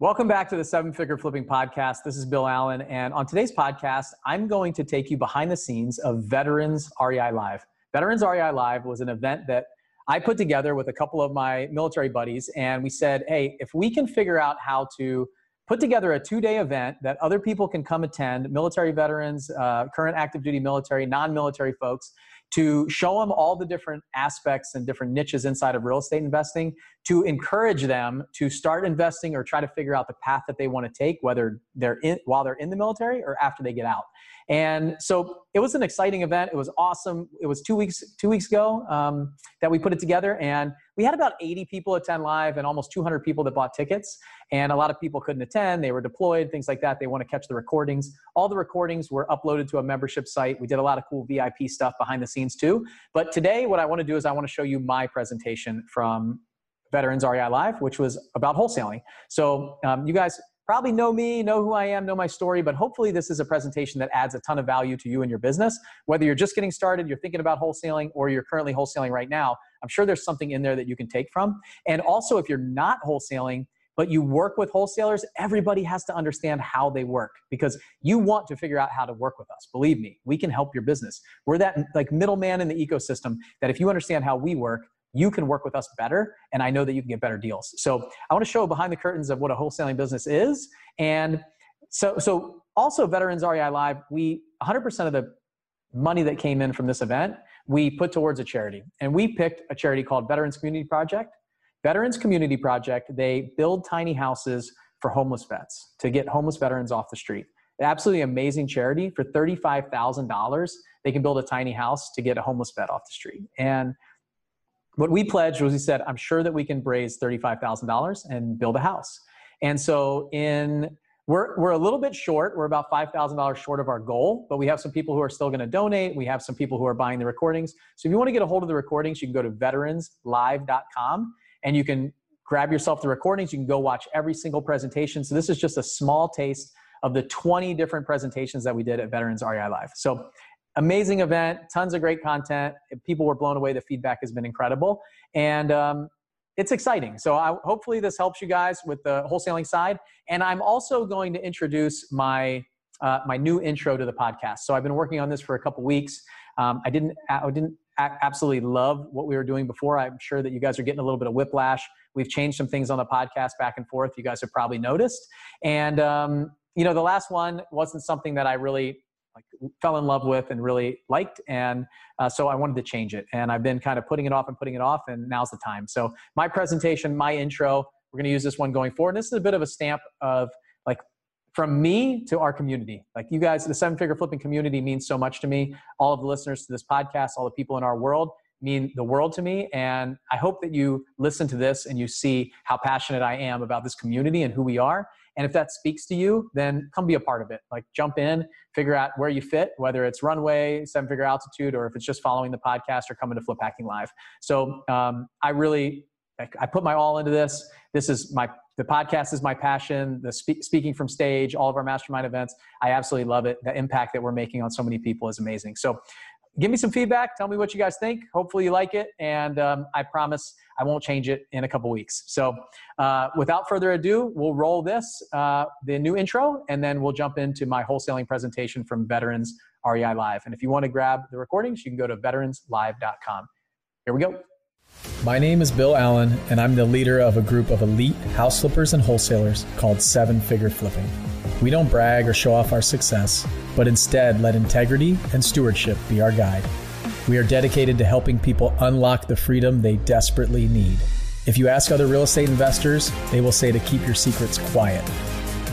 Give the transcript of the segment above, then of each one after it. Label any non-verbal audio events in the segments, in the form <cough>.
Welcome back to the Seven Figure Flipping Podcast. This is Bill Allen. And on today's podcast, I'm going to take you behind the scenes of Veterans REI Live. Veterans REI Live was an event that I put together with a couple of my military buddies. And we said, hey, if we can figure out how to put together a two day event that other people can come attend military veterans, uh, current active duty military, non military folks to show them all the different aspects and different niches inside of real estate investing to encourage them to start investing or try to figure out the path that they want to take whether they're in while they're in the military or after they get out. And so it was an exciting event. It was awesome. It was two weeks two weeks ago um, that we put it together and we had about 80 people attend live and almost 200 people that bought tickets and a lot of people couldn't attend. They were deployed things like that. They want to catch the recordings. All the recordings were uploaded to a membership site. We did a lot of cool vip stuff behind the scenes too. But today what i want to do is i want to show you my presentation from veterans rei live which was about wholesaling. So um, you guys probably know me, know who I am, know my story, but hopefully this is a presentation that adds a ton of value to you and your business. Whether you're just getting started, you're thinking about wholesaling, or you're currently wholesaling right now, I'm sure there's something in there that you can take from. And also, if you're not wholesaling, but you work with wholesalers, everybody has to understand how they work because you want to figure out how to work with us. Believe me, we can help your business. We're that like middleman in the ecosystem that if you understand how we work, you can work with us better and i know that you can get better deals. So i want to show behind the curtains of what a wholesaling business is. And so so also veterans rei live we 100% of the money that came in from this event we put towards a charity. And we picked a charity called veterans community project. Veterans community project they build tiny houses for homeless vets to get homeless veterans off the street. Absolutely amazing charity. For $35000 they can build a tiny house to get a homeless vet off the street. And what we pledged was we said, I'm sure that we can raise $35,000 and build a house. And so in we're, we're a little bit short. We're about $5,000 short of our goal, but we have some people who are still going to donate. We have some people who are buying the recordings. So if you want to get a hold of the recordings, you can go to veteranslive.com and you can grab yourself the recordings. You can go watch every single presentation. So this is just a small taste of the 20 different presentations that we did at Veterans REI Live. So amazing event, tons of great content. People were blown away. The feedback has been incredible. And um, it's exciting. So I, hopefully this helps you guys with the wholesaling side. And I'm also going to introduce my uh, my new intro to the podcast. So I've been working on this for a couple weeks. Um, I didn't I didn't absolutely love what we were doing before. I'm sure that you guys are getting a little bit of whiplash. We've changed some things on the podcast back and forth. You guys have probably noticed. And um, you know, the last one wasn't something that I really like fell in love with and really liked and uh, so i wanted to change it. And i've been kind of putting it off and putting it off and now's the time. So my presentation my intro we're going to use this one going forward. And this is a bit of a stamp of like from me to our community. Like you guys the seven figure flipping community means so much to me. All of the listeners to this podcast all the people in our world mean the world to me. And i hope that you listen to this and you see how passionate i am about this community and who we are and if that speaks to you, then come be a part of it. Like jump in, figure out where you fit, whether it's runway, seven figure altitude, or if it's just following the podcast or coming to Flip Hacking Live. So um, I really, I put my all into this. This is my, the podcast is my passion. The spe- speaking from stage, all of our mastermind events, I absolutely love it. The impact that we're making on so many people is amazing. So give me some feedback. Tell me what you guys think. Hopefully you like it. And um, I promise I won't change it in a couple weeks. So uh, without further ado, we'll roll this, uh, the new intro, and then we'll jump into my wholesaling presentation from Veterans REI Live. And if you want to grab the recordings, you can go to veteranslive.com. Here we go. My name is Bill Allen, and I'm the leader of a group of elite house flippers and wholesalers called Seven Figure Flipping. We don't brag or show off our success, but instead let integrity and stewardship be our guide. We are dedicated to helping people unlock the freedom they desperately need. If you ask other real estate investors, they will say to keep your secrets quiet.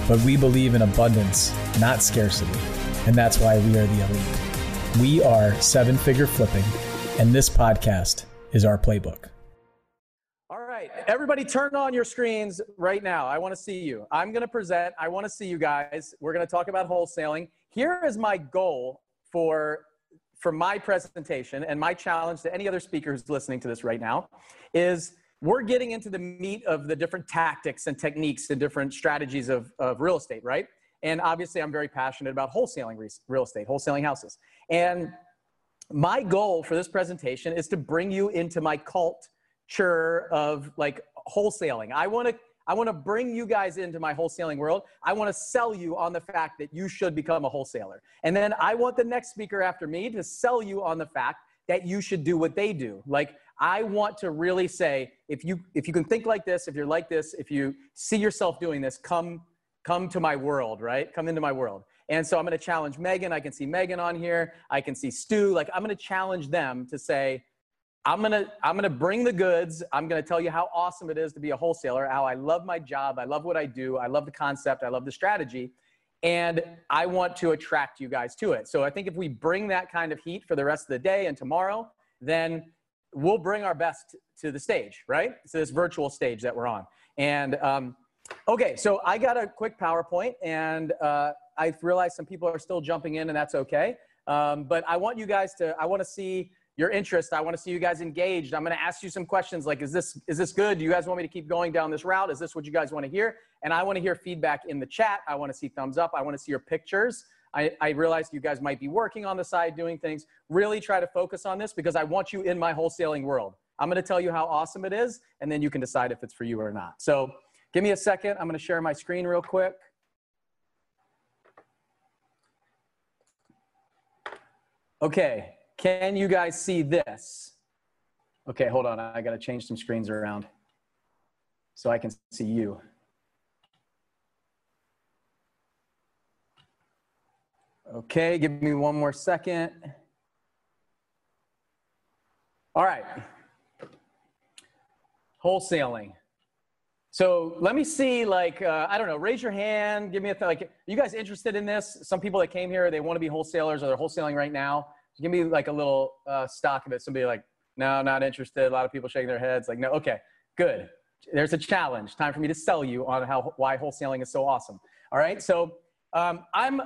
But we believe in abundance, not scarcity, and that's why we are the elite. We are seven figure flipping, and this podcast is our playbook. Everybody turn on your screens right now. I want to see you. I'm going to present. I want to see you guys. We're going to talk about wholesaling. Here is my goal for for my presentation and my challenge to any other speaker who's listening to this right now is we're getting into the meat of the different tactics and techniques and different strategies of, of real estate, right? And obviously, I'm very passionate about wholesaling real estate, wholesaling houses. And my goal for this presentation is to bring you into my culture of like wholesaling. I want to I want to bring you guys into my wholesaling world. I want to sell you on the fact that you should become a wholesaler. And then I want the next speaker after me to sell you on the fact that you should do what they do. Like I want to really say if you if you can think like this, if you're like this, if you see yourself doing this, come come to my world, right? Come into my world. And so I'm going to challenge Megan. I can see Megan on here. I can see Stu. Like I'm going to challenge them to say, I'm to I'm to bring the goods. I'm to tell you how awesome it is to be a wholesaler, how I love my job, I love what I do, I love the concept, I love the strategy, and I want to attract you guys to it. So I think if we bring that kind of heat for the rest of the day and tomorrow, then we'll bring our best to the stage, right? So this virtual stage that we're on. And um, okay, so I got a quick PowerPoint, and uh, I realize some people are still jumping in, and that's okay. Um, but I want you guys to, I want to see your interest. I want to see you guys engaged. I'm going to ask you some questions like, is this, is this good? Do you guys want me to keep going down this route? Is this what you guys want to hear? And I want to hear feedback in the chat. I want to see thumbs up. I want to see your pictures. I, I realize you guys might be working on the side doing things. Really try to focus on this because I want you in my wholesaling world. I'm going to tell you how awesome it is, and then you can decide if it's for you or not. So give me a second. I'm going to share my screen real quick. Okay, can you guys see this? Okay, hold on. I got to change some screens around so I can see you. Okay, give me one more second. All right. Wholesaling. So let me see, like, uh, I don't know, raise your hand, give me a, th- like, you guys interested in this? Some people that came here, they want to be wholesalers or they're wholesaling right now. Give me like a little uh, stock of it. Somebody like, no, not interested. A lot of people shaking their heads like, no, okay, good. There's a challenge. Time for me to sell you on how, why wholesaling is so awesome. All right. So um, I'm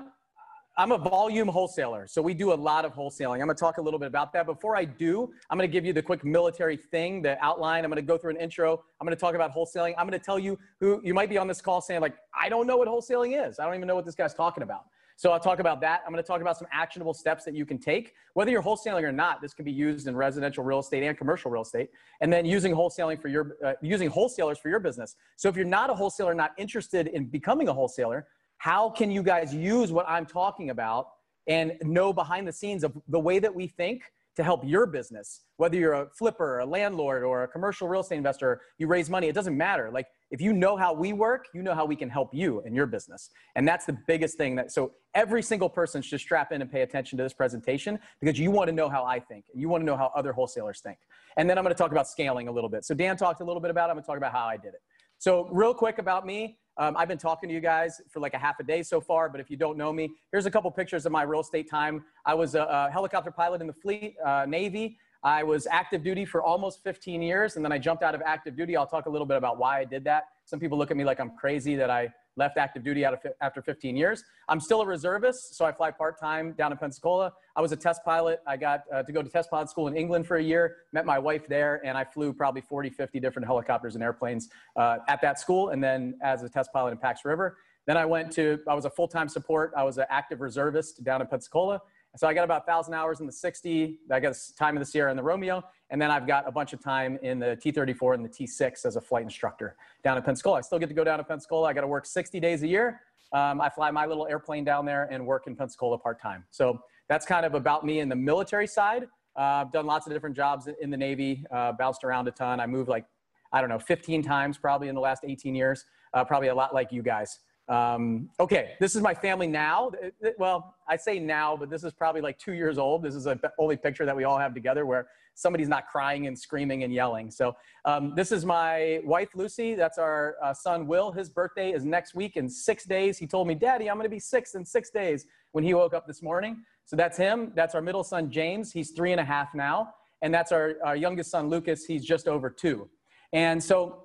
I'm a volume wholesaler, so we do a lot of wholesaling. I'm going to talk a little bit about that. Before I do, I'm going to give you the quick military thing, the outline. I'm going to go through an intro. I'm going to talk about wholesaling. I'm going to tell you who you might be on this call saying like, I don't know what wholesaling is. I don't even know what this guy's talking about. So I'll talk about that. I'm going to talk about some actionable steps that you can take, whether you're wholesaling or not. This can be used in residential real estate and commercial real estate, and then using wholesaling for your uh, using wholesalers for your business. So if you're not a wholesaler, not interested in becoming a wholesaler, how can you guys use what I'm talking about and know behind the scenes of the way that we think to help your business? Whether you're a flipper, a landlord, or a commercial real estate investor, you raise money, it doesn't matter. Like if you know how we work, you know how we can help you in your business. And that's the biggest thing that so every single person should strap in and pay attention to this presentation because you want to know how I think and you want to know how other wholesalers think. And then I'm going to talk about scaling a little bit. So Dan talked a little bit about it. I'm going to talk about how I did it. So real quick about me, um, I've been talking to you guys for like a half a day so far, but if you don't know me, here's a couple pictures of my real estate time. I was a, a helicopter pilot in the fleet, uh, Navy. I was active duty for almost 15 years, and then I jumped out of active duty. I'll talk a little bit about why I did that. Some people look at me like I'm crazy that I left active duty after 15 years. I'm still a reservist, so I fly part time down in Pensacola. I was a test pilot. I got uh, to go to test pilot school in England for a year, met my wife there, and I flew probably 40, 50 different helicopters and airplanes uh, at that school, and then as a test pilot in Pax River. Then I went to, I was a full time support. I was an active reservist down in Pensacola. So I got about 1,000 hours in the 60. I got time in the Sierra and the Romeo. And then I've got a bunch of time in the T-34 and the T-6 as a flight instructor down in Pensacola. I still get to go down to Pensacola. I got to work 60 days a year. Um, I fly my little airplane down there and work in Pensacola part-time. So that's kind of about me in the military side. Uh, I've done lots of different jobs in the Navy, uh, bounced around a ton. I moved like, I don't know, 15 times probably in the last 18 years. Uh, probably a lot like you guys. Um, okay, this is my family now. Well, I say now, but this is probably like two years old. This is the only picture that we all have together where somebody's not crying and screaming and yelling. So um, this is my wife, Lucy. That's our uh, son, Will. His birthday is next week in six days. He told me, Daddy, I'm going to be six in six days when he woke up this morning. So that's him. That's our middle son, James. He's three and a half now. And that's our, our youngest son, Lucas. He's just over two. And so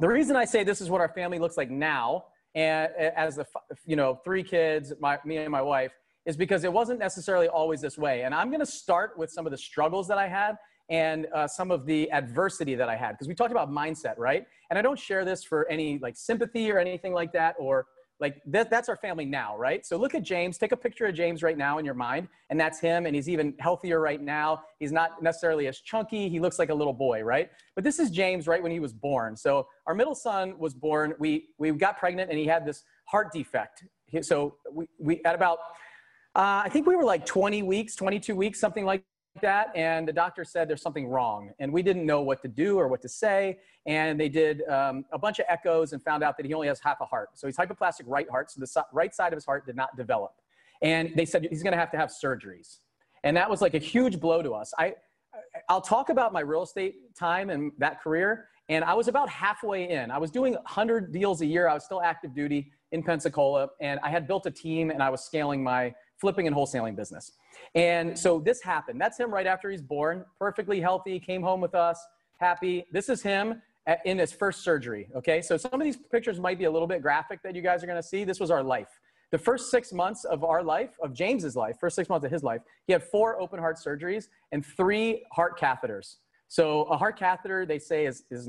the reason I say this is what our family looks like now and as the you know three kids my, me and my wife is because it wasn't necessarily always this way. And i'm going to start with some of the struggles that i had and uh, some of the adversity that i had. Because we talked about mindset right? And i don't share this for any like sympathy or anything like that or like that, that's our family now, right? So look at James. Take a picture of James right now in your mind, and that's him. And he's even healthier right now. He's not necessarily as chunky. He looks like a little boy, right? But this is James right when he was born. So our middle son was born. We we got pregnant, and he had this heart defect. So we, we at about uh, I think we were like 20 weeks, 22 weeks, something like that and the doctor said there's something wrong and we didn't know what to do or what to say and they did um, a bunch of echoes and found out that he only has half a heart. So he's hypoplastic right heart so the so- right side of his heart did not develop. And they said he's going to have to have surgeries. And that was like a huge blow to us. I i'll talk about my real estate time and that career and i was about halfway in. I was doing 100 deals a year. I was still active duty in pensacola and i had built a team and i was scaling my flipping and wholesaling business. And so this happened. That's him right after he's born, perfectly healthy, came home with us, happy. This is him in his first surgery. Okay, so some of these pictures might be a little bit graphic that you guys are gonna see. This was our life. The first six months of our life, of James's life, first six months of his life, he had four open heart surgeries and three heart catheters. So a heart catheter, they say, is, is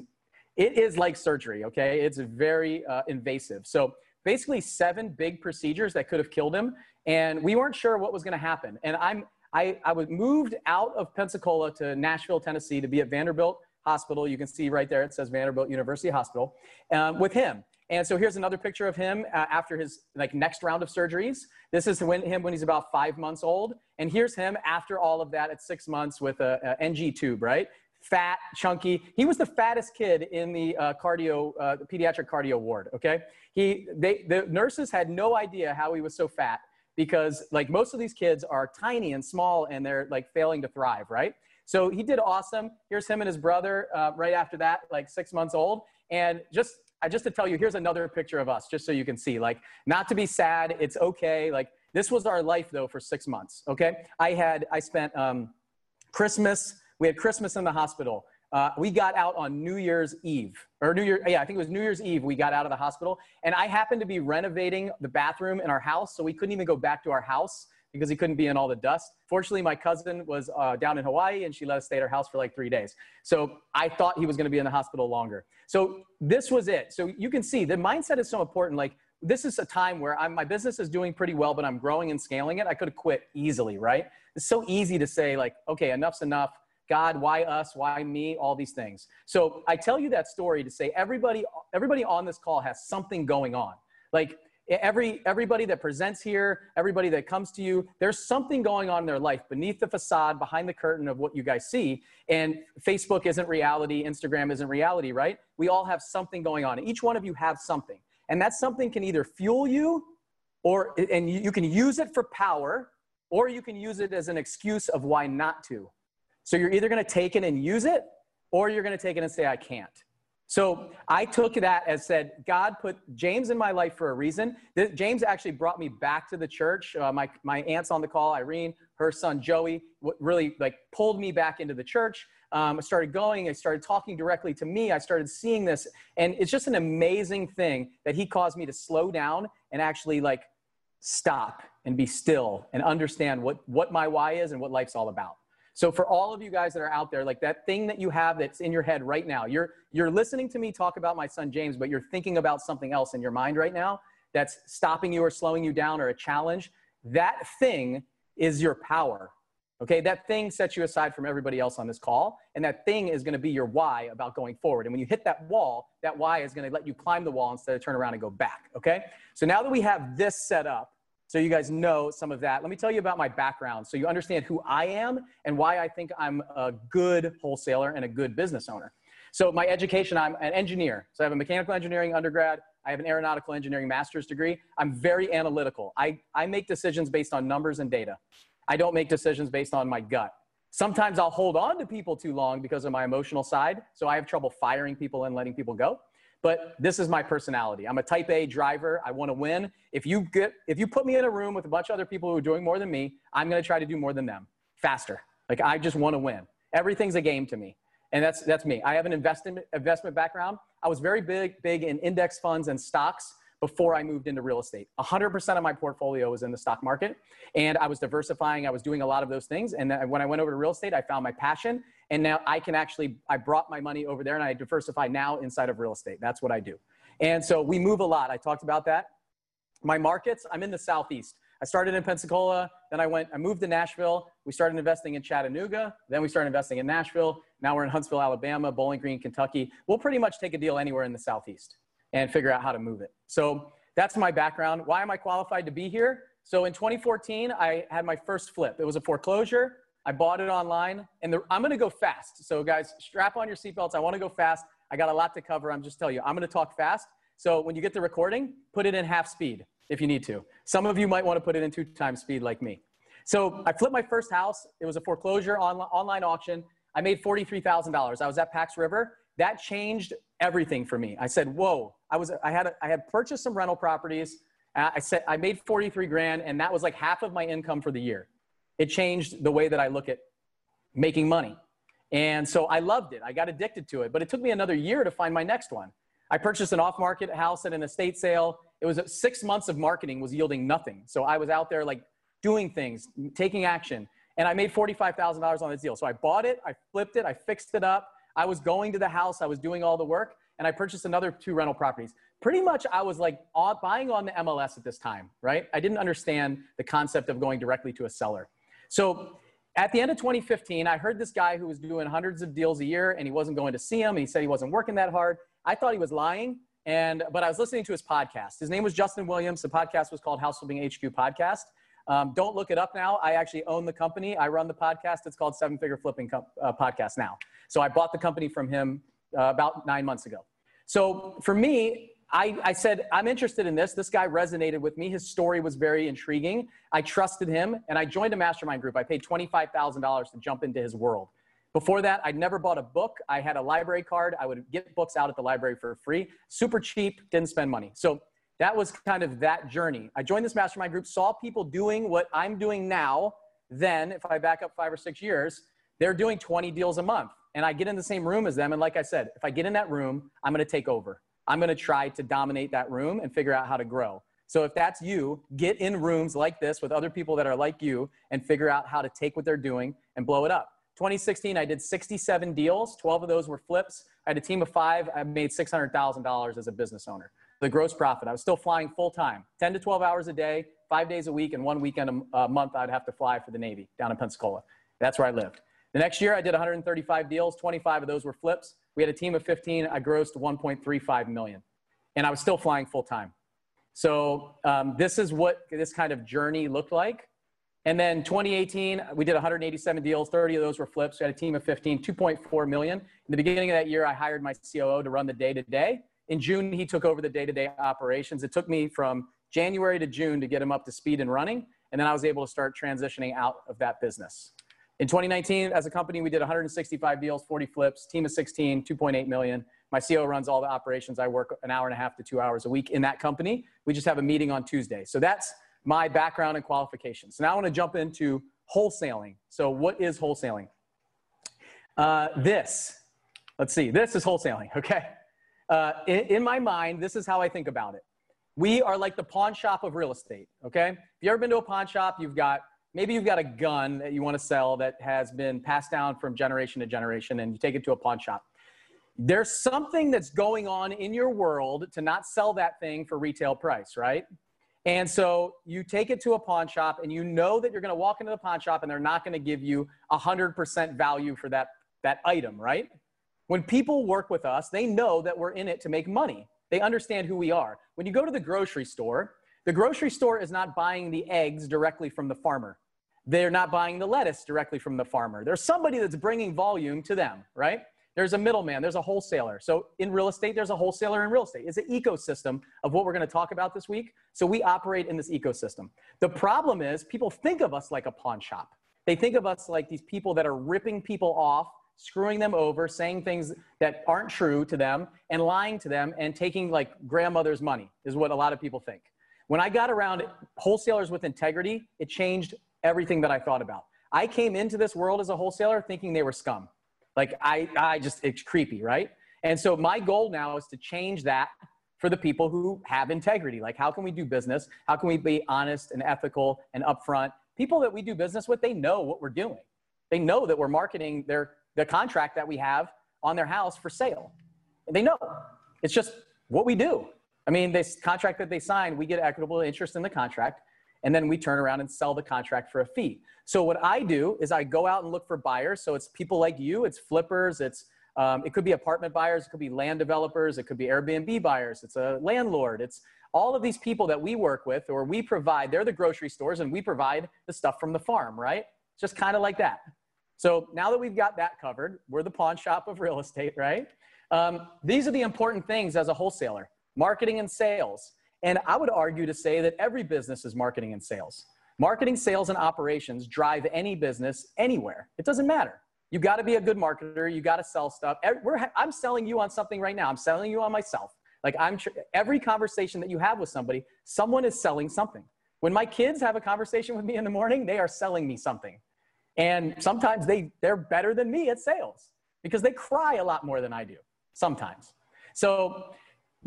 it is like surgery, okay? It's very uh, invasive. So basically seven big procedures that could have killed him and we weren't sure what was going to happen. And I'm I, I was moved out of Pensacola to Nashville, Tennessee, to be at Vanderbilt Hospital. You can see right there it says Vanderbilt University Hospital um, with him. And so here's another picture of him uh, after his like next round of surgeries. This is when, him when he's about five months old. And here's him after all of that at six months with a, a NG tube, right? Fat, chunky. He was the fattest kid in the uh, cardio, uh, the pediatric cardio ward. Okay, he they the nurses had no idea how he was so fat because like most of these kids are tiny and small and they're like failing to thrive, right? So he did awesome. Here's him and his brother uh, right after that, like six months old. And just, I just to tell you, here's another picture of us, just so you can see, like, not to be sad. It's okay. Like, this was our life though for six months. Okay. I had, I spent um, Christmas, we had Christmas in the hospital. Uh, we got out on New Year's Eve, or New Year, yeah, I think it was New Year's Eve. We got out of the hospital, and I happened to be renovating the bathroom in our house, so we couldn't even go back to our house because he couldn't be in all the dust. Fortunately, my cousin was uh, down in Hawaii, and she let us stay at her house for like three days. So I thought he was going to be in the hospital longer. So this was it. So you can see the mindset is so important. Like this is a time where I'm, my business is doing pretty well, but I'm growing and scaling it. I could have quit easily, right? It's so easy to say like, okay, enough's enough God, why us? Why me? All these things. So I tell you that story to say everybody, everybody on this call has something going on. Like every everybody that presents here, everybody that comes to you, there's something going on in their life beneath the facade, behind the curtain of what you guys see. And Facebook isn't reality, Instagram isn't reality, right? We all have something going on. Each one of you have something. And that something can either fuel you or and you can use it for power or you can use it as an excuse of why not to. So you're either going to take it and use it, or you're going to take it and say, I can't. So I took that as said, God put James in my life for a reason. James actually brought me back to the church. Uh, my, my aunt's on the call, Irene, her son Joey, really like pulled me back into the church. Um, I started going, I started talking directly to me. I started seeing this. And it's just an amazing thing that he caused me to slow down and actually like stop and be still and understand what, what my why is and what life's all about. So for all of you guys that are out there, like that thing that you have that's in your head right now, you're you're listening to me talk about my son James, but you're thinking about something else in your mind right now that's stopping you or slowing you down or a challenge. That thing is your power. Okay, that thing sets you aside from everybody else on this call, and that thing is going to be your why about going forward. And when you hit that wall, that why is going to let you climb the wall instead of turn around and go back. Okay, so now that we have this set up, so you guys know some of that. Let me tell you about my background so you understand who I am and why I think I'm a good wholesaler and a good business owner. So my education, I'm an engineer. So I have a mechanical engineering undergrad. I have an aeronautical engineering master's degree. I'm very analytical. I, I make decisions based on numbers and data. I don't make decisions based on my gut. Sometimes I'll hold on to people too long because of my emotional side. So I have trouble firing people and letting people go but this is my personality. I'm a type A driver. I want to win. If you get, if you put me in a room with a bunch of other people who are doing more than me, I'm going to try to do more than them faster. Like I just want to win. Everything's a game to me. And that's, that's me. I have an investment, investment background. I was very big, big in index funds and stocks before I moved into real estate. 100% of my portfolio was in the stock market and I was diversifying. I was doing a lot of those things. And when I went over to real estate, I found my passion. And now I can actually, I brought my money over there and I diversify now inside of real estate. That's what I do. And so we move a lot. I talked about that. my markets, I'm in the Southeast. I started in Pensacola, then I went, I moved to Nashville. We started investing in Chattanooga, then we started investing in Nashville. Now we're in Huntsville, Alabama, Bowling Green, Kentucky. We'll pretty much take a deal anywhere in the Southeast and figure out how to move it. So that's my background. Why am I qualified to be here? So in 2014, I had my first flip. It was a foreclosure. I bought it online, and the, I'm going to go fast. So guys, strap on your seatbelts. I want to go fast. I got a lot to cover. I'm just telling you, I'm going to talk fast. So when you get the recording, put it in half speed if you need to. Some of you might want to put it in two times speed like me. So I flipped my first house. It was a foreclosure on, online auction. I made $43,000. I was at Pax River. That changed everything for me. I said, whoa, I was, I had, a, I had purchased some rental properties. Uh, I said, I made 43 grand and that was like half of my income for the year. It changed the way that I look at making money. And so I loved it. I got addicted to it, but it took me another year to find my next one. I purchased an off market house at an estate sale. It was six months of marketing was yielding nothing. So I was out there like doing things, taking action. And I made $45,000 on this deal. So I bought it, I flipped it, I fixed it up. I was going to the house, I was doing all the work, and I purchased another two rental properties. Pretty much, I was like buying on the MLS at this time, right? I didn't understand the concept of going directly to a seller. So at the end of 2015, I heard this guy who was doing hundreds of deals a year and he wasn't going to see him. And he said he wasn't working that hard. I thought he was lying. And, but I was listening to his podcast. His name was Justin Williams. The podcast was called House Flipping HQ Podcast. Um, don't look it up now. I actually own the company. I run the podcast. It's called Seven Figure Flipping Co- uh, Podcast now. So I bought the company from him uh, about nine months ago. So for me, I, I, said, I'm interested in this. This guy resonated with me. His story was very intriguing. I trusted him and I joined a mastermind group. I paid $25,000 to jump into his world. Before that, I'd never bought a book. I had a library card. I would get books out at the library for free. Super cheap, didn't spend money. So that was kind of that journey. I joined this mastermind group, saw people doing what I'm doing now. Then, if I back up five or six years, they're doing 20 deals a month. And I get in the same room as them. And like I said, if I get in that room, I'm going to take over. I'm going to try to dominate that room and figure out how to grow. So if that's you, get in rooms like this with other people that are like you and figure out how to take what they're doing and blow it up. 2016, I did 67 deals. 12 of those were flips. I had a team of five. I made $600,000 as a business owner. The gross profit. I was still flying full time, 10 to 12 hours a day, five days a week, and one weekend a month I'd have to fly for the Navy down in Pensacola. That's where I lived. The next year, I did 135 deals. 25 of those were flips. We had a team of 15. I grossed 1.35 million, and I was still flying full time. So um, this is what this kind of journey looked like. And then 2018, we did 187 deals. 30 of those were flips. We had a team of 15, 2.4 million. In the beginning of that year, I hired my COO to run the day to day. In June, he took over the day to day operations. It took me from January to June to get him up to speed and running. And then I was able to start transitioning out of that business. In 2019, as a company, we did 165 deals, 40 flips, team of 16, 2.8 million. My CEO runs all the operations. I work an hour and a half to two hours a week in that company. We just have a meeting on Tuesday. So that's my background and qualifications. So now I want to jump into wholesaling. So what is wholesaling? Uh, this, let's see, this is wholesaling, okay? Uh, in, in my mind, this is how I think about it. We are like the pawn shop of real estate, okay? If you ever been to a pawn shop, you've got maybe you've got a gun that you want to sell that has been passed down from generation to generation and you take it to a pawn shop. There's something that's going on in your world to not sell that thing for retail price, right? And so you take it to a pawn shop and you know that you're going to walk into the pawn shop and they're not going to give you 100% value for that, that item, right? When people work with us, they know that we're in it to make money. They understand who we are. When you go to the grocery store, the grocery store is not buying the eggs directly from the farmer. They're not buying the lettuce directly from the farmer. There's somebody that's bringing volume to them, right? There's a middleman, there's a wholesaler. So in real estate, there's a wholesaler in real estate. It's an ecosystem of what we're to talk about this week. So we operate in this ecosystem. The problem is people think of us like a pawn shop. They think of us like these people that are ripping people off, screwing them over, saying things that aren't true to them, and lying to them and taking like grandmother's money, is what a lot of people think. When I got around wholesalers with integrity, it changed everything that I thought about. I came into this world as a wholesaler thinking they were scum. Like I, I just, it's creepy, right? And so my goal now is to change that for the people who have integrity. Like how can we do business? How can we be honest and ethical and upfront? People that we do business with, they know what we're doing. They know that we're marketing their, the contract that we have on their house for sale. They know. It's just what we do. I mean, this contract that they sign, we get equitable interest in the contract, and then we turn around and sell the contract for a fee. So what I do is I go out and look for buyers. So it's people like you, it's flippers, it's um, it could be apartment buyers, it could be land developers, it could be Airbnb buyers, it's a landlord, it's all of these people that we work with or we provide. They're the grocery stores, and we provide the stuff from the farm, right? Just kind of like that. So now that we've got that covered, we're the pawn shop of real estate, right? Um, these are the important things as a wholesaler marketing and sales. And I would argue to say that every business is marketing and sales. Marketing, sales, and operations drive any business anywhere. It doesn't matter. You got to be a good marketer. You got to sell stuff. I'm selling you on something right now. I'm selling you on myself. Like I'm every conversation that you have with somebody, someone is selling something. When my kids have a conversation with me in the morning, they are selling me something. And sometimes they, they're better than me at sales because they cry a lot more than I do sometimes. So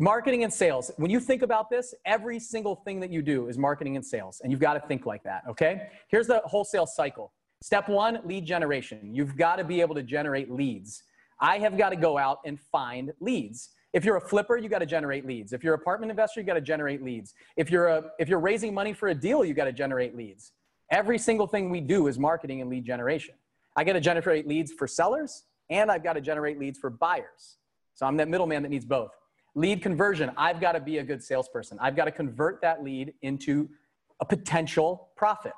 Marketing and sales. When you think about this, every single thing that you do is marketing and sales, and you've got to think like that, okay? Here's the wholesale cycle. Step one, lead generation. You've got to be able to generate leads. I have got to go out and find leads. If you're a flipper, you got to generate leads. If you're an apartment investor, you got to generate leads. If you're a if you're raising money for a deal, you got to generate leads. Every single thing we do is marketing and lead generation. I got to generate leads for sellers and I've got to generate leads for buyers. So I'm that middleman that needs both. Lead conversion. I've got to be a good salesperson. I've got to convert that lead into a potential profit.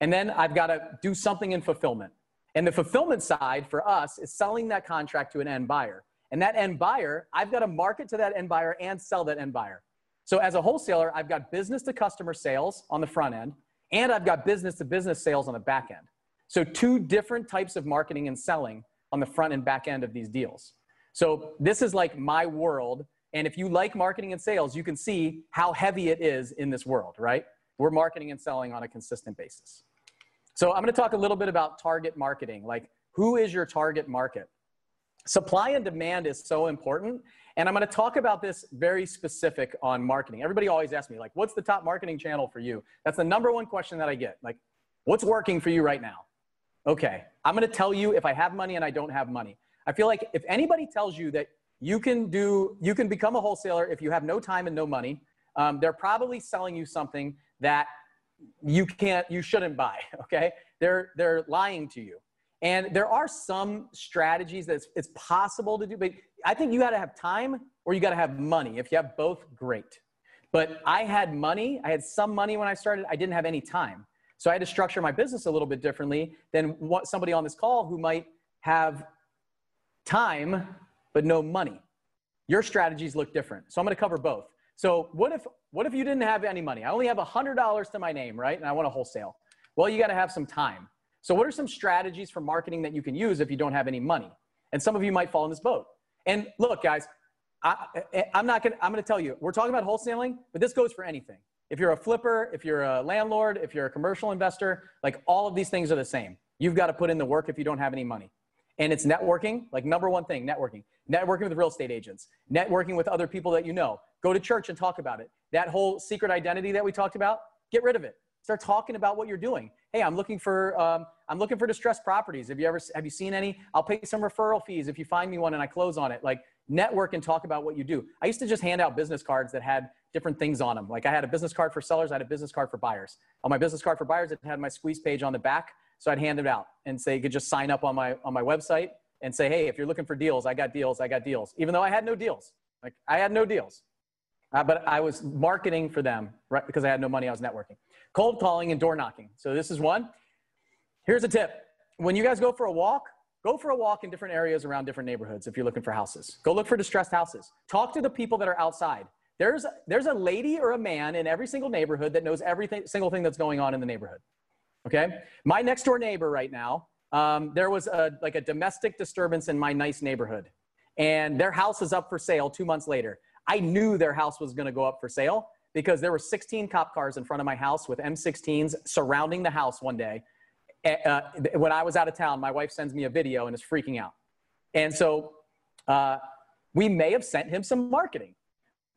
And then I've got to do something in fulfillment. And the fulfillment side for us is selling that contract to an end buyer. And that end buyer, I've got to market to that end buyer and sell that end buyer. So as a wholesaler, I've got business to customer sales on the front end, and I've got business to business sales on the back end. So two different types of marketing and selling on the front and back end of these deals. So this is like my world and if you like marketing and sales, you can see how heavy it is in this world, right? We're marketing and selling on a consistent basis. So I'm going to talk a little bit about target marketing. Like, who is your target market? Supply and demand is so important. And I'm going to talk about this very specific on marketing. Everybody always asks me, like, what's the top marketing channel for you? That's the number one question that I get. Like, what's working for you right now? Okay, I'm going to tell you if I have money and I don't have money. I feel like if anybody tells you that you can do you can become a wholesaler if you have no time and no money. Um, they're probably selling you something that you can't you shouldn't buy <laughs> okay? They're they're lying to you. And there are some strategies that it's, it's possible to do but i think you got to have time or you got to have money. If you have both great. But i had money i had some money when i started i didn't have any time. So i had to structure my business a little bit differently than what somebody on this call who might have time but no money. Your strategies look different. So I'm going to cover both. So what if what if you didn't have any money? I only have $100 to my name, right? And I want to wholesale. Well, you got to have some time. So what are some strategies for marketing that you can use if you don't have any money? And some of you might fall in this boat. And look, guys, I, am not to, I'm going to tell you, we're talking about wholesaling, but this goes for anything. If you're a flipper, if you're a landlord, if you're a commercial investor, like all of these things are the same. You've got to put in the work if you don't have any money. And it's networking, like number one thing, networking networking with real estate agents, networking with other people that you know. Go to church and talk about it. That whole secret identity that we talked about, get rid of it. Start talking about what you're doing. Hey, I'm looking for um, I'm looking for distressed properties. Have you ever have you seen any? I'll pay some referral fees if you find me one and I close on it. Like network and talk about what you do. I used to just hand out business cards that had different things on them. Like I had a business card for sellers, I had a business card for buyers. On my business card for buyers, it had my squeeze page on the back, so I'd hand it out and say you could just sign up on my on my website and say, hey, if you're looking for deals, I got deals, I got deals, even though I had no deals. Like I had no deals. Uh, but I was marketing for them, right? Because I had no money, I was networking. Cold calling and door knocking. So this is one. Here's a tip. When you guys go for a walk, go for a walk in different areas around different neighborhoods if you're looking for houses. Go look for distressed houses. Talk to the people that are outside. There's, there's a lady or a man in every single neighborhood that knows every single thing that's going on in the neighborhood. Okay? My next door neighbor right now um, there was a, like a domestic disturbance in my nice neighborhood. And their house is up for sale two months later. I knew their house was going to go up for sale because there were 16 cop cars in front of my house with m16s surrounding the house one day. Uh, when i was out of town my wife sends me a video and is freaking out. And so uh, we may have sent him some marketing.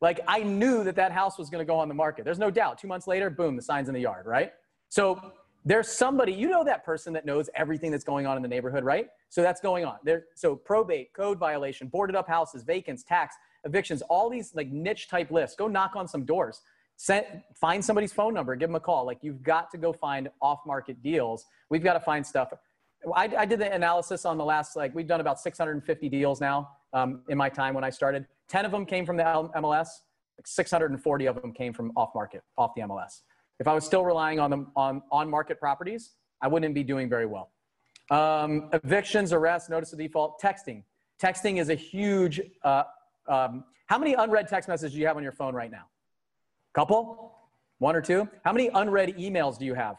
Like i knew that that house was going to go on the market. There's no doubt. Two months later boom the signs in the yard right? So there's somebody, you know that person that knows everything that's going on in the neighborhood, right? So that's going on. There, so probate, code violation, boarded up houses, vacants, tax. evictions, all these like niche type lists. Go knock on some doors. Send, find somebody's phone number, give them a call. Like you've got to go find off market deals. We've got to find stuff. I, I, did the analysis on the last, like we've done about 650 deals now um, in my time when I started. 10 of them came from the MLS. Like 640 of them came from off market, off the MLS. If I was still relying on them on on market properties, I wouldn't be doing very well. Um, evictions, arrests, notice of default, texting. Texting is a huge. Uh, um, how many unread text messages do you have on your phone right now? Couple? One or two? How many unread emails do you have?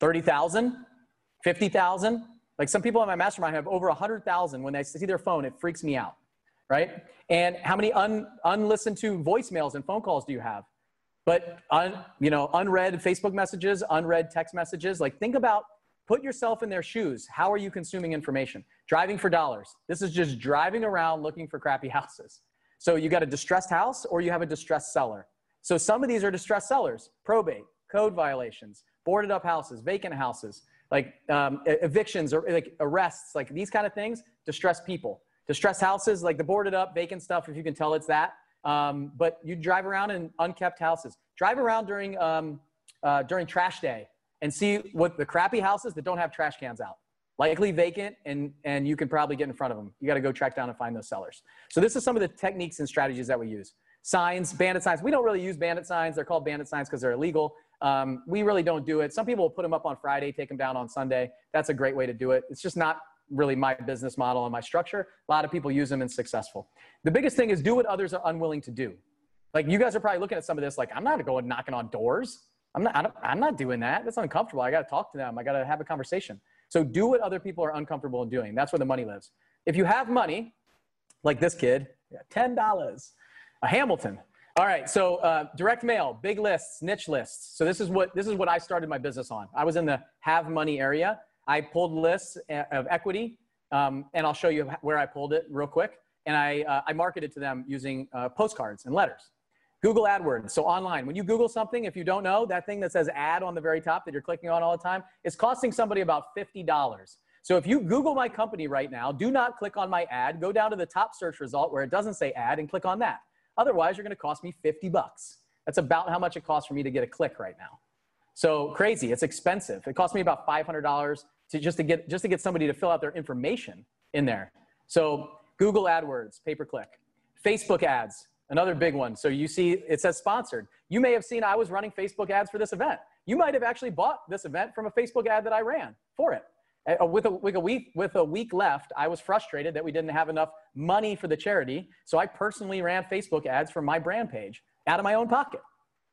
30,000? 50,000? Like some people in my mastermind have over 100,000. When they see their phone, it freaks me out, right? And how many un, unlistened to voicemails and phone calls do you have? But un, you know, unread Facebook messages, unread text messages. Like think about, put yourself in their shoes. How are you consuming information? Driving for dollars. This is just driving around looking for crappy <laughs> houses. So you got a distressed house or you have a distressed seller. So some of these are distressed sellers, probate, code violations, boarded up houses, vacant houses, like um, evictions or like arrests, like these kind of things, distressed people. Distressed houses, like the boarded up, vacant stuff, if you can tell it's that. Um, but you drive around in unkept houses. Drive around during, um, uh, during trash day and see what the crappy houses that don't have trash cans out. Likely vacant, and, and you can probably get in front of them. You got to go track down and find those sellers. So this is some of the techniques and strategies that we use. Signs, bandit signs. We don't really use bandit signs. They're called bandit signs because they're illegal. Um, we really don't do it. Some people will put them up on Friday, take them down on Sunday. That's a great way to do it. It's just not really my business model and my structure. A lot of people use them and successful. The biggest thing is do what others are unwilling to do. Like you guys are probably looking at some of this, like I'm not going knocking on doors. I'm not, I'm not doing that. That's uncomfortable. I got to talk to them. I got to have a conversation. So do what other people are uncomfortable in doing. That's where the money lives. If you have money, like this kid, $10, a Hamilton. All right, so uh, direct mail, big lists, niche lists. So this is what this is what I started my business on. I was in the have money area. I pulled lists of equity, um, and I'll show you where I pulled it real quick. And I, uh, I marketed to them using uh, postcards and letters. Google AdWords, so online. When you Google something, if you don't know, that thing that says ad on the very top that you're clicking on all the time is costing somebody about $50. So if you Google my company right now, do not click on my ad. Go down to the top search result where it doesn't say ad and click on that. Otherwise, you're going to cost me 50 bucks. That's about how much it costs for me to get a click right now. So crazy. It's expensive. It cost me about $500 to just to get just to get somebody to fill out their information in there. So Google AdWords, pay per click. Facebook ads, another big one. So you see it says sponsored. You may have seen I was running Facebook ads for this event. You might have actually bought this event from a Facebook ad that I ran for it. With a, with a week with a week left, I was frustrated that we didn't have enough money for the charity, so I personally ran Facebook ads from my brand page out of my own pocket.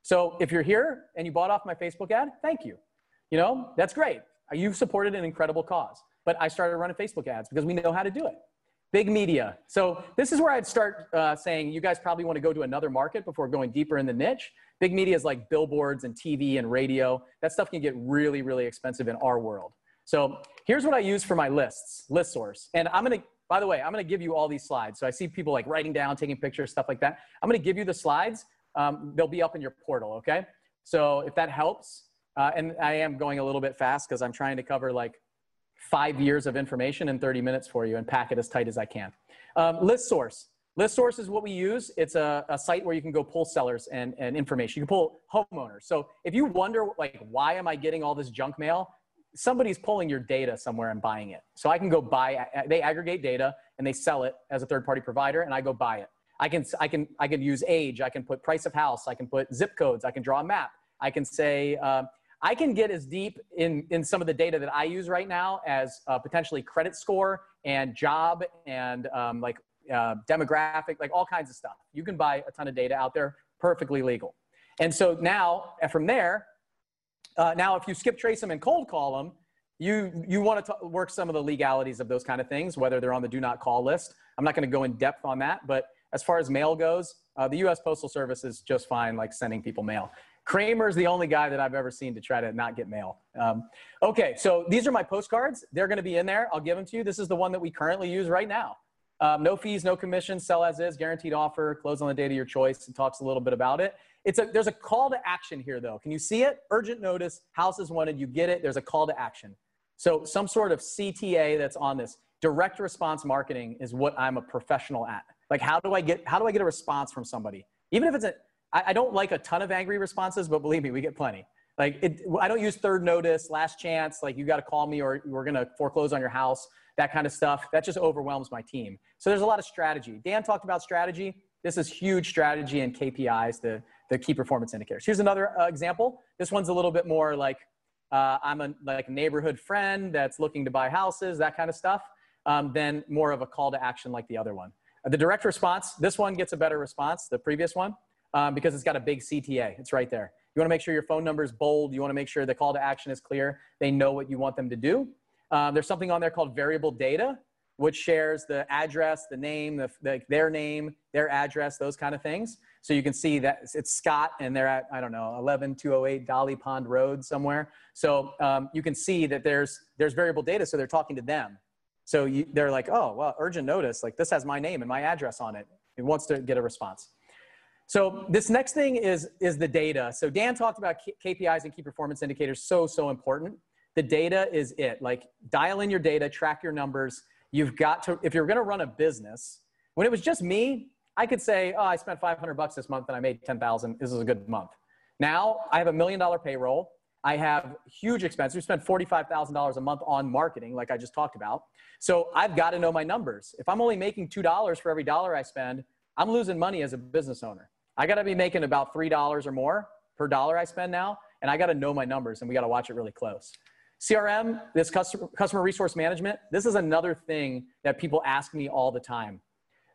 So if you're here and you bought off my Facebook ad, thank you. You know, that's great. You've supported an incredible cause. But I started running Facebook ads because we know how to do it. Big media. So this is where I'd start uh, saying you guys probably want to go to another market before going deeper in the niche. Big media is like billboards and TV and radio. That stuff can get really, really expensive in our world. So here's what I use for my lists, list source. And I'm going to, by the way, I'm going to give you all these slides. So I see people like writing down, taking pictures, stuff like that. I'm going to give you the slides. Um, they'll be up in your portal, okay? So if that helps, uh, and I am going a little bit fast because I'm trying to cover like five years of information in 30 minutes for you and pack it as tight as I can. Um, list source. List source is what we use. It's a, a, site where you can go pull sellers and, and information. You can pull homeowners. So if you wonder, like, why am I getting all this junk mail? Somebody's pulling your data somewhere and buying it. So I can go buy, they aggregate data and they sell it as a third party provider and I go buy it. I can, I can, I can use age. I can put price of house. I can put zip codes. I can draw a map. I can say, uh, I can get as deep in, in some of the data that I use right now as uh, potentially credit score and job and um, like uh, demographic, like all kinds of stuff. You can buy a ton of data out there, perfectly legal. And so now, from there, uh, now if you skip trace them and cold call them, you, you want to work some of the legalities of those kind of things, whether they're on the do not call list. I'm not going to go in depth on that, but as far as mail goes, uh, the U.S. Postal Service is just fine, like sending people mail. Kramer's the only guy that I've ever seen to try to not get mail. Um, okay, so these are my postcards. They're going to be in there. I'll give them to you. This is the one that we currently use right now. Um, no fees, no commissions, sell as is, guaranteed offer, close on the date of your choice. It talks a little bit about it. It's a, there's a call to action here, though. Can you see it? Urgent notice, house is wanted, you get it. There's a call to action. So some sort of CTA that's on this. Direct response marketing is what I'm a professional at. Like, how do I get how do I get a response from somebody? Even if it's a I, I don't like a ton of angry responses, but believe me, we get plenty. Like, it, I don't use third notice, last chance. Like, you got to call me, or we're gonna foreclose on your house. That kind of stuff. That just overwhelms my team. So there's a lot of strategy. Dan talked about strategy. This is huge strategy and KPIs, the the key performance indicators. Here's another uh, example. This one's a little bit more like uh, I'm a like neighborhood friend that's looking to buy houses, that kind of stuff, um, than more of a call to action like the other one. The direct response, this one gets a better response, the previous one, um, because it's got a big CTA. It's right there. You want to make sure your phone number is bold. You want to make sure the call to action is clear. They know what you want them to do. Um, there's something on there called variable data, which shares the address, the name, the, the, their name, their address, those kind of things. So you can see that it's Scott and they're at, I don't know, 11208 Dolly Pond Road somewhere. So um, you can see that there's, there's variable data. So they're talking to them. So you, they're like, oh, well, urgent notice, like this has my name and my address on it. It wants to get a response. So this next thing is, is the data. So Dan talked about KPIs and key performance indicators, so, so important. The data is it. Like dial in your data, track your numbers. You've got to, if you're gonna run a business, when it was just me, I could say, oh, I spent 500 bucks this month and I made 10,000. This is a good month. Now I have a million dollar payroll. I have huge expenses. We spend $45,000 a month on marketing, like I just talked about. So I've got to know my numbers. If I'm only making $2 for every dollar I spend, I'm losing money as a business owner. I got to be making about $3 or more per dollar I spend now. And I got to know my numbers and we got to watch it really close. CRM, this customer, customer resource management, this is another thing that people ask me all the time.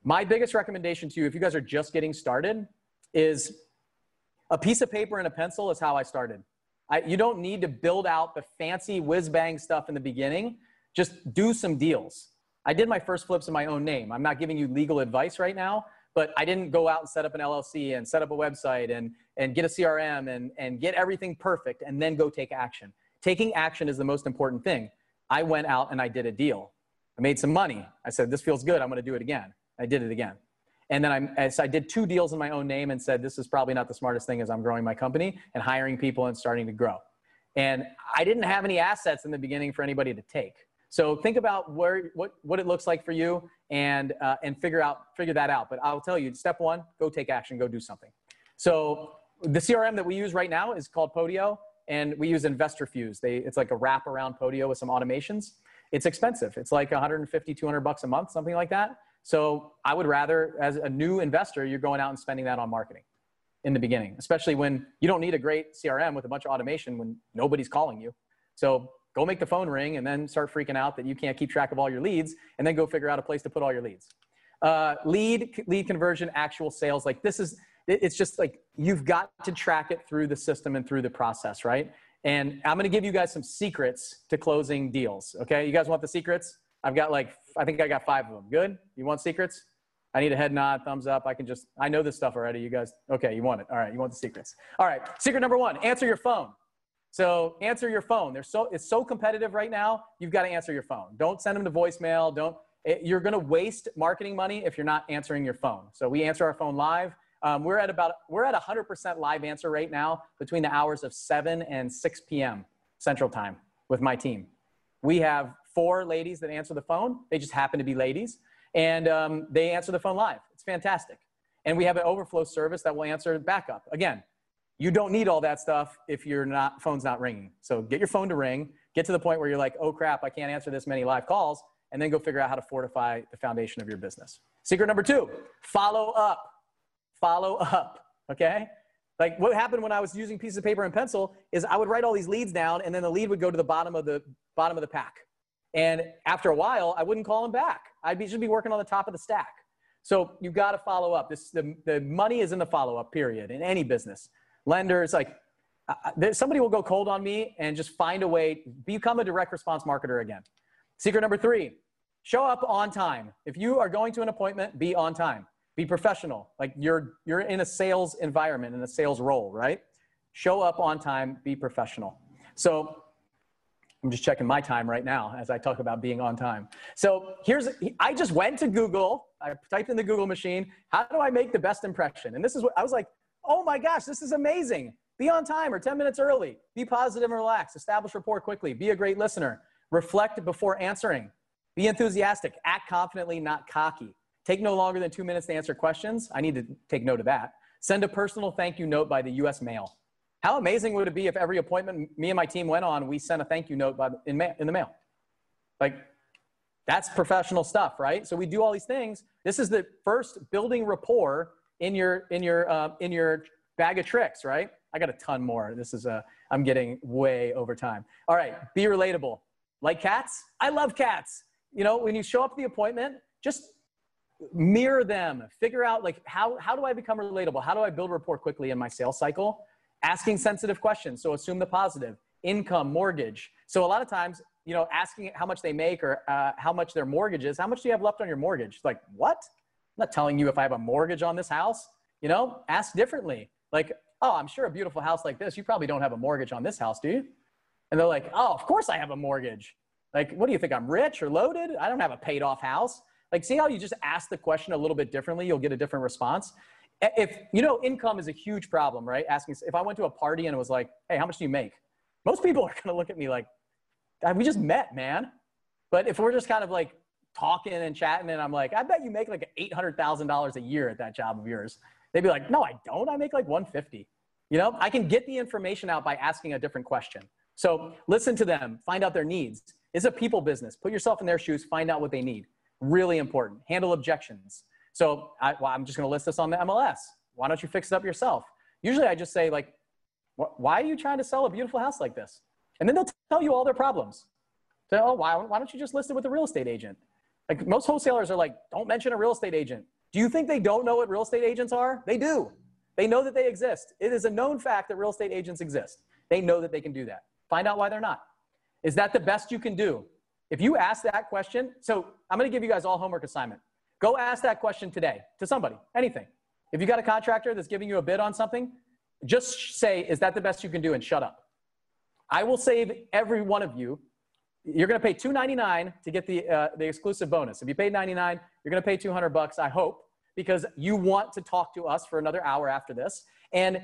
My biggest recommendation to you, if you guys are just getting started, is a piece of paper and a pencil is how I started. I, you don't need to build out the fancy whiz bang stuff in the beginning. Just do some deals. I did my first flips in my own name. I'm not giving you legal advice right now, but I didn't go out and set up an LLC and set up a website and, and get a CRM and, and get everything perfect and then go take action. Taking action is the most important thing. I went out and I did a deal. I made some money. I said, this feels good. I'm going to do it again. I did it again. And then I, so I did two deals in my own name and said, this is probably not the smartest thing as I'm growing my company and hiring people and starting to grow. And I didn't have any assets in the beginning for anybody to take. So think about where, what, what it looks like for you and, uh, and figure, out, figure that out. But I'll tell you, step one, go take action, go do something. So the CRM that we use right now is called Podio and we use InvestorFuse. They, it's like a wrap around Podio with some automations. It's expensive. It's like 150, 200 bucks a month, something like that. So I would rather, as a new investor, you're going out and spending that on marketing in the beginning, especially when you don't need a great CRM with a bunch of automation when nobody's calling you. So go make the phone ring and then start freaking out that you can't keep track of all your leads and then go figure out a place to put all your leads. Uh, lead, lead conversion, actual sales. Like this is, it's just like you've got to track it through the system and through the process, right? And I'm to give you guys some secrets to closing deals. Okay. You guys want the secrets? I've got like, I think I got five of them. Good? You want secrets? I need a head nod, thumbs up. I can just, I know this stuff already. You guys, okay, you want it. All right, you want the secrets. All right, secret number one answer your phone. So answer your phone. There's so, it's so competitive right now, you've got to answer your phone. Don't send them to voicemail. Don't, it, you're going to waste marketing money if you're not answering your phone. So we answer our phone live. Um, we're at about, we're at 100% live answer right now between the hours of 7 and 6 p.m. Central Time with my team. We have four ladies that answer the phone. They just happen to be ladies. And um, they answer the phone live. It's fantastic. And we have an overflow service that will answer backup. Again, you don't need all that stuff if your not, phone's not ringing. So get your phone to ring, get to the point where you're like, oh crap, I can't answer this many live calls, and then go figure out how to fortify the foundation of your business. Secret number two, follow up. Follow up, okay? Like what happened when I was using pieces of paper and pencil is I would write all these leads down and then the lead would go to the bottom of the bottom of the pack. And after a while, I wouldn't call them back. I'd be, should be working on the top of the stack. So you've got to follow up. This, the, the money is in the follow up period in any business. Lenders, like uh, somebody will go cold on me and just find a way, become a direct response marketer again. Secret number three, show up on time. If you are going to an appointment, be on time. Be professional. Like you're, you're in a sales environment, in a sales role, right? Show up on time, be professional. So I'm just checking my time right now as I talk about being on time. So here's, I just went to Google, I typed in the Google machine, how do I make the best impression? And this is what, I was like, oh my gosh, this is amazing. Be on time or 10 minutes early. Be positive and relaxed. Establish rapport quickly. Be a great listener. Reflect before answering. Be enthusiastic. Act confidently, not cocky. Take no longer than two minutes to answer questions. I need to take note of that. Send a personal thank you note by the US mail. How amazing would it be if every appointment me and my team went on, we sent a thank you note by, in, ma- in the mail? Like, that's professional stuff, right? So we do all these things. This is the first building rapport in your in your uh, in your bag of tricks, right? I got a ton more. This is a I'm getting way over time. All right, be relatable. Like cats? I love cats. You know, when you show up the appointment, just mirror them. Figure out like how how do I become relatable? How do I build rapport quickly in my sales cycle? Asking sensitive questions. So assume the positive. Income, mortgage. So a lot of times you know, asking how much they make or uh, how much their mortgage is. How much do you have left on your mortgage? Like, what? I'm not telling you if I have a mortgage on this house. You know, ask differently. Like, oh, I'm sure a beautiful house like this, you probably don't have a mortgage on this house, do you? And they're like, oh, of course I have a mortgage. Like, what do you think? I'm rich or loaded? I don't have a paid off house. Like, see how you just ask the question a little bit differently, you'll get a different response. If you know, income is a huge problem, right? Asking if I went to a party and it was like, hey, how much do you make? Most people <laughs> are gonna look at me like, we just met, man. But if we're just kind of like talking and chatting, and I'm like, I bet you make like eight hundred thousand dollars a year at that job of yours. They'd be like, No, I don't. I make like one fifty. You know, I can get the information out by asking a different question. So listen to them, find out their needs. It's a people business. Put yourself in their shoes, find out what they need. Really important. Handle objections. So I, I'm just going to list this on the MLS. Why don't you fix it up yourself? Usually I just say like, why are you trying to sell a beautiful house like this? And then they'll tell you all their problems. So, oh, why, why don't you just list it with a real estate agent? Like most wholesalers are like, don't mention a real estate agent. Do you think they don't know what real estate agents are? They do. They know that they exist. It is a known fact that real estate agents exist. They know that they can do that. Find out why they're not. Is that the best you can do? If you ask that question, so I'm going to give you guys all homework assignment. Go ask that question today to somebody, anything. If you got a contractor that's giving you a bid on something, just say, is that the best you can do and shut up. I will save every one of you. You're going to pay 299 to get the, uh, the exclusive bonus. If you pay 99, you're going to pay 200 bucks, I hope, because you want to talk to us for another hour after this. And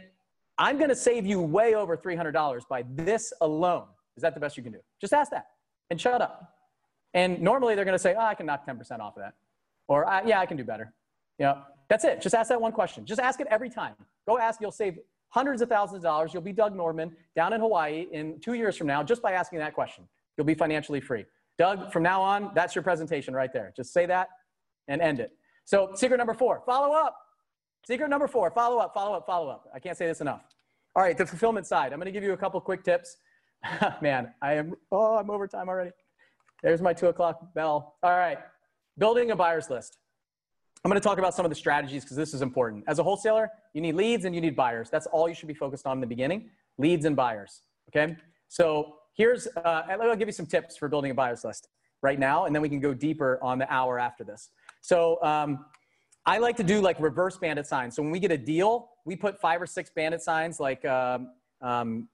I'm going to save you way over $300 by this alone. Is that the best you can do? Just ask that and shut up. And normally they're going to say, oh, I can knock 10% off of that. Or, yeah, I can do better. You know, that's it. Just ask that one question. Just ask it every time. Go ask. You'll save hundreds of thousands of dollars. You'll be Doug Norman down in Hawaii in two years from now just by asking that question. You'll be financially free. Doug, from now on, that's your presentation right there. Just say that and end it. So, secret number four follow up. Secret number four follow up, follow up, follow up. I can't say this enough. All right, the fulfillment side. I'm going to give you a couple quick tips. <laughs> Man, I am, oh, I'm over time already. There's my two o'clock bell. All right, building a buyer's list. I'm going to talk about some of the strategies because this is important. As a wholesaler, you need leads and you need buyers. That's all you should be focused on in the beginning leads and buyers. Okay. So here's, uh, I'll give you some tips for building a buyer's list right now, and then we can go deeper on the hour after this. So um, I like to do like reverse bandit signs. So when we get a deal, we put five or six bandit signs like um, um,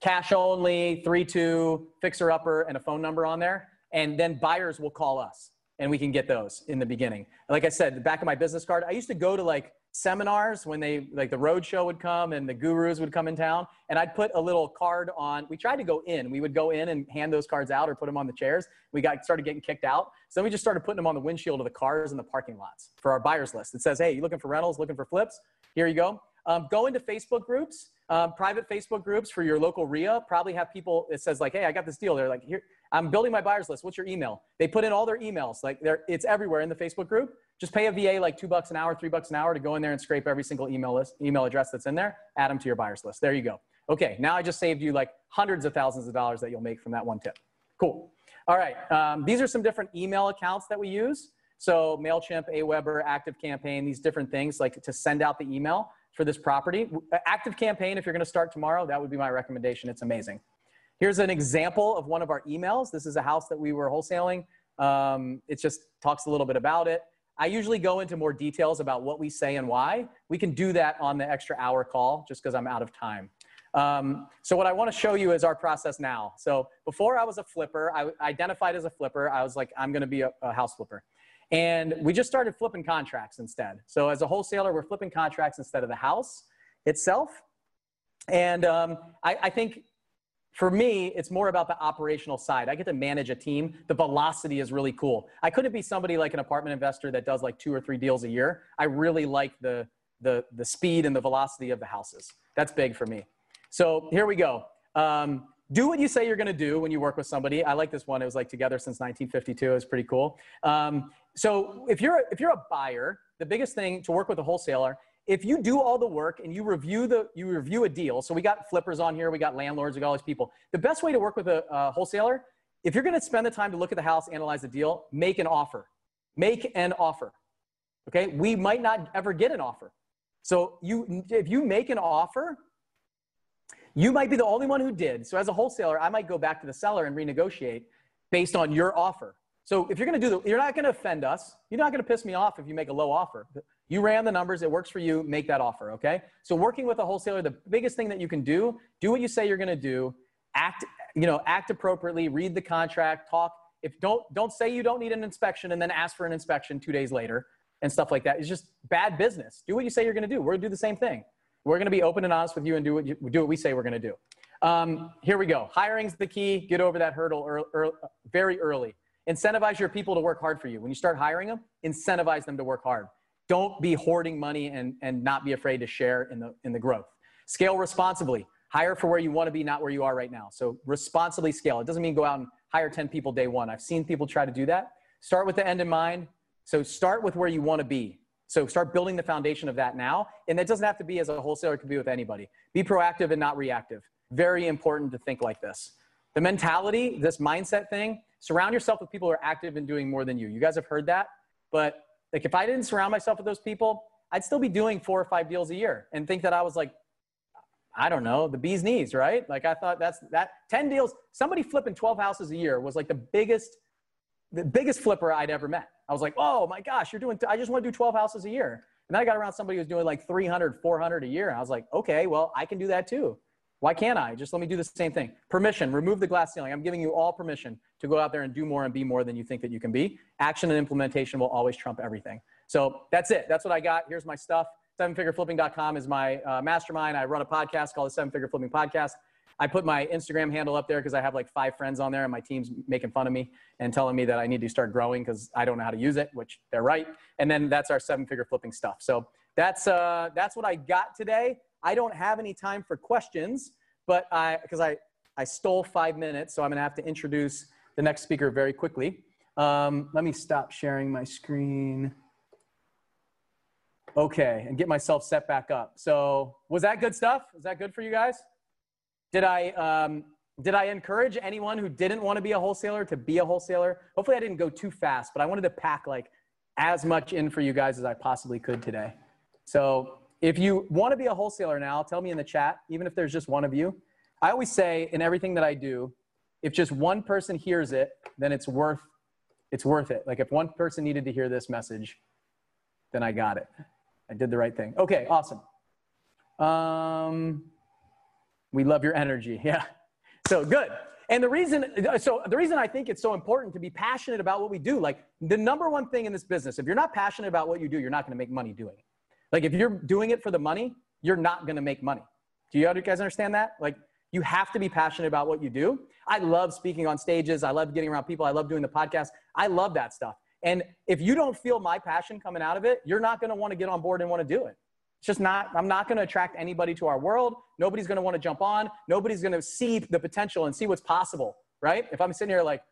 cash only, three, two, fixer upper, and a phone number on there. And then buyers will call us and we can get those in the beginning. Like I said, the back of my business card, I used to go to like seminars when they like the road show would come and the gurus would come in town and i'd put a little card on we tried to go in we would go in and hand those cards out or put them on the chairs. We got started getting kicked out so then we just started putting them on the windshield of the cars in the parking lots for our buyers list. It says hey you looking for rentals looking for flips? Here you go um, go into facebook groups um, private facebook groups for your local REIA probably have people it says like hey i got this deal they're like here I'm building my buyers list. What's your email? They put in all their emails. Like there it's everywhere in the Facebook group. Just pay a VA like two bucks an hour, three bucks an hour to go in there and scrape every single email list, email address that's in there. Add them to your buyers list. There you go. Okay, now I just saved you like hundreds of thousands of dollars that you'll make from that one tip. Cool. All right, um, these are some different email accounts that we use. So Mailchimp, Aweber, Active Campaign, these different things like to send out the email for this property. Active Campaign, if you're going to start tomorrow, that would be my recommendation. It's amazing. Here's an example of one of our emails. This is a house that we were wholesaling. Um, it just talks a little bit about it. I usually go into more details about what we say and why. We can do that on the extra hour call just because I'm out of time. Um, so what I want to show you is our process now. So before I was a flipper, I identified as a flipper. I was like, I'm going to be a, a house flipper. And we just started flipping contracts instead. So as a wholesaler, we're flipping contracts instead of the house itself. And um, I, I think for me, it's more about the operational side. I get to manage a team. The velocity is really cool. I couldn't be somebody like an apartment investor that does like two or three deals a year. I really like the, the, the speed and the velocity of the houses. That's big for me. So here we go. Um, do what you say you're going to do when you work with somebody. I like this one. It was like together since 1952. It was pretty cool. Um, so if you're if you're a buyer, the biggest thing to work with a wholesaler if you do all the work and you review the you review a deal so we got flippers on here we got landlords we got all these people the best way to work with a, a wholesaler if you're going to spend the time to look at the house analyze the deal make an offer make an offer okay we might not ever get an offer so you if you make an offer you might be the only one who did so as a wholesaler i might go back to the seller and renegotiate based on your offer so if you're going to do the you're not going to offend us you're not going to piss me off if you make a low offer you ran the numbers, it works for you, make that offer, okay? So working with a wholesaler, the biggest thing that you can do, do what you say you're gonna do, act, you know, act appropriately, read the contract, talk. If don't don't say you don't need an inspection and then ask for an inspection two days later and stuff like that. It's just bad business. Do what you say you're gonna do. We're gonna do the same thing. We're gonna be open and honest with you and do what you, do what we say we're gonna do. Um, here we go. Hiring's the key. Get over that hurdle early, early, very early. Incentivize your people to work hard for you. When you start hiring them, incentivize them to work hard. Don't be hoarding money and, and not be afraid to share in the, in the growth. Scale responsibly. Hire for where you want to be, not where you are right now. So responsibly scale. It doesn't mean go out and hire 10 people day one. I've seen people try to do that. Start with the end in mind. So start with where you want to be. So start building the foundation of that now. And that doesn't have to be as a wholesaler, it could be with anybody. Be proactive and not reactive. Very important to think like this. The mentality, this mindset thing, surround yourself with people who are active and doing more than you. You guys have heard that, but like if I didn't surround myself with those people, I'd still be doing four or five deals a year and think that I was like, I don't know, the bee's knees, right? Like I thought that's that 10 deals, somebody flipping 12 houses a year was like the biggest, the biggest flipper I'd ever met. I was like, oh my gosh, you're doing, I just want to do 12 houses a year. And then I got around somebody who was doing like 300, 400 a year. And I was like, okay, well, I can do that too. Why can't I? Just let me do the same thing. Permission, remove the glass ceiling. I'm giving you all permission to go out there and do more and be more than you think that you can be. Action and implementation will always trump everything. So that's it. That's what I got. Here's my stuff. Sevenfigureflipping.com is my uh, mastermind. I run a podcast called the Seven Figure Flipping Podcast. I put my Instagram handle up there because I have like five friends on there and my team's making fun of me and telling me that I need to start growing because I don't know how to use it, which they're right. And then that's our seven figure flipping stuff. So that's, uh, that's what I got today. I don't have any time for questions, but I, because I, I stole five minutes, so I'm gonna have to introduce the next speaker very quickly. Um, let me stop sharing my screen. Okay, and get myself set back up. So was that good stuff? Was that good for you guys? Did I, um, did I encourage anyone who didn't want to be a wholesaler to be a wholesaler? Hopefully I didn't go too fast, but I wanted to pack like as much in for you guys as I possibly could today. So if you want to be a wholesaler now, tell me in the chat, even if there's just one of you. I always say in everything that I do, if just one person hears it, then it's worth it's worth it. Like if one person needed to hear this message, then I got it. I did the right thing. Okay, awesome. Um, we love your energy. <laughs> Yeah. So good. And the reason, so the reason I think it's so important to be passionate about what we do, like the number one thing in this business, if you're not passionate about what you do, you're not going to make money doing it. Like if you're doing it for the money, you're not going to make money. Do you guys understand that? Like you have to be passionate about what you do. I love speaking on stages. I love getting around people. I love doing the podcast. I love that stuff. And if you don't feel my passion coming out of it, you're not going to want to get on board and want to do it. It's just not, I'm not going to attract anybody to our world. Nobody's going to want to jump on. Nobody's going to see the potential and see what's possible, right? If I'm sitting here like,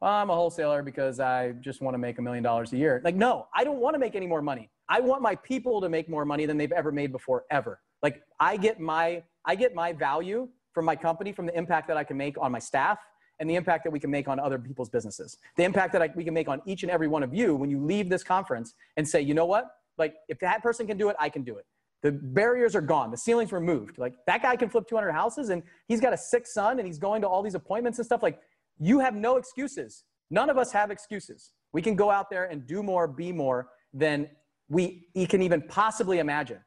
well, I'm a wholesaler because I just want to make a million dollars a year. Like, no, I don't want to make any more money. I want my people to make more money than they've ever made before, ever. Like I get my I get my value from my company from the impact that I can make on my staff and the impact that we can make on other people's businesses. The impact that I, we can make on each and every one of you when you leave this conference and say, you know what? Like if that person can do it, I can do it. The barriers are gone. The ceilings removed. Like that guy can flip 200 houses and he's got a sick son and he's going to all these appointments and stuff. Like you have no excuses. None of us have excuses. We can go out there and do more, be more than we can even possibly imagine.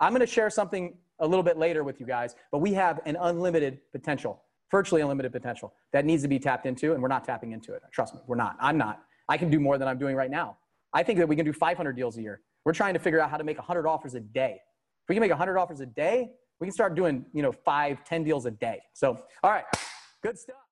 I'm going to share something a little bit later with you guys, but we have an unlimited potential, virtually unlimited potential that needs to be tapped into, and we're not tapping into it. Trust me, we're not. I'm not. I can do more than I'm doing right now. I think that we can do 500 deals a year. We're trying to figure out how to make 100 offers a day. If we can make 100 offers a day, We can start doing, you know, five, ten deals a day. So, all right, good stuff.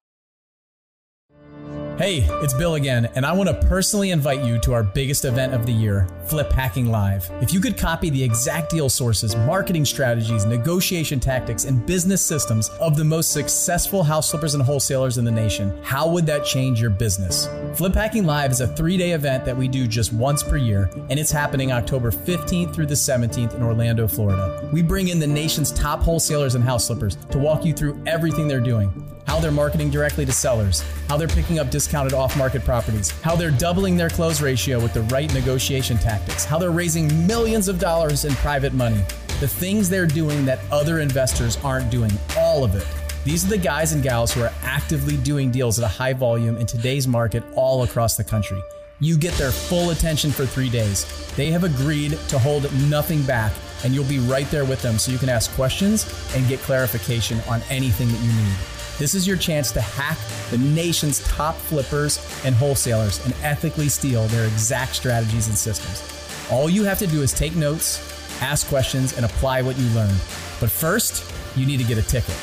Hey, it's Bill again, and I want to personally invite you to our biggest event of the year, Flip Hacking Live. If you could copy the exact deal sources, marketing strategies, negotiation tactics, and business systems of the most successful house flippers and wholesalers in the nation, how would that change your business? Flip Hacking Live is a three day event that we do just once per year, and it's happening October 15th through the 17th in Orlando, Florida. We bring in the nation's top wholesalers and house flippers to walk you through everything they're doing how they're marketing directly to sellers, how they're picking up discounted off market properties, how they're doubling their close ratio with the right negotiation tactics, how they're raising millions of dollars in private money, the things they're doing that other investors aren't doing, all of it. These are the guys and gals who are actively doing deals at a high volume in today's market all across the country. You get their full attention for three days. They have agreed to hold nothing back, and you'll be right there with them so you can ask questions and get clarification on anything that you need. This is your chance to hack the nation's top flippers and wholesalers and ethically steal their exact strategies and systems. All you have to do is take notes, ask questions, and apply what you learn. But first, you need to get a ticket.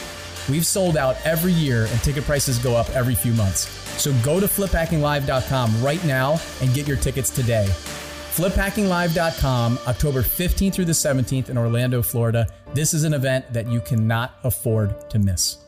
We've sold out every year and ticket prices go up every few months. So go to fliphackinglive.com right now and get your tickets today. Fliphackinglive.com, October 15th through the 17th in Orlando, Florida. This is an event that you cannot afford to miss.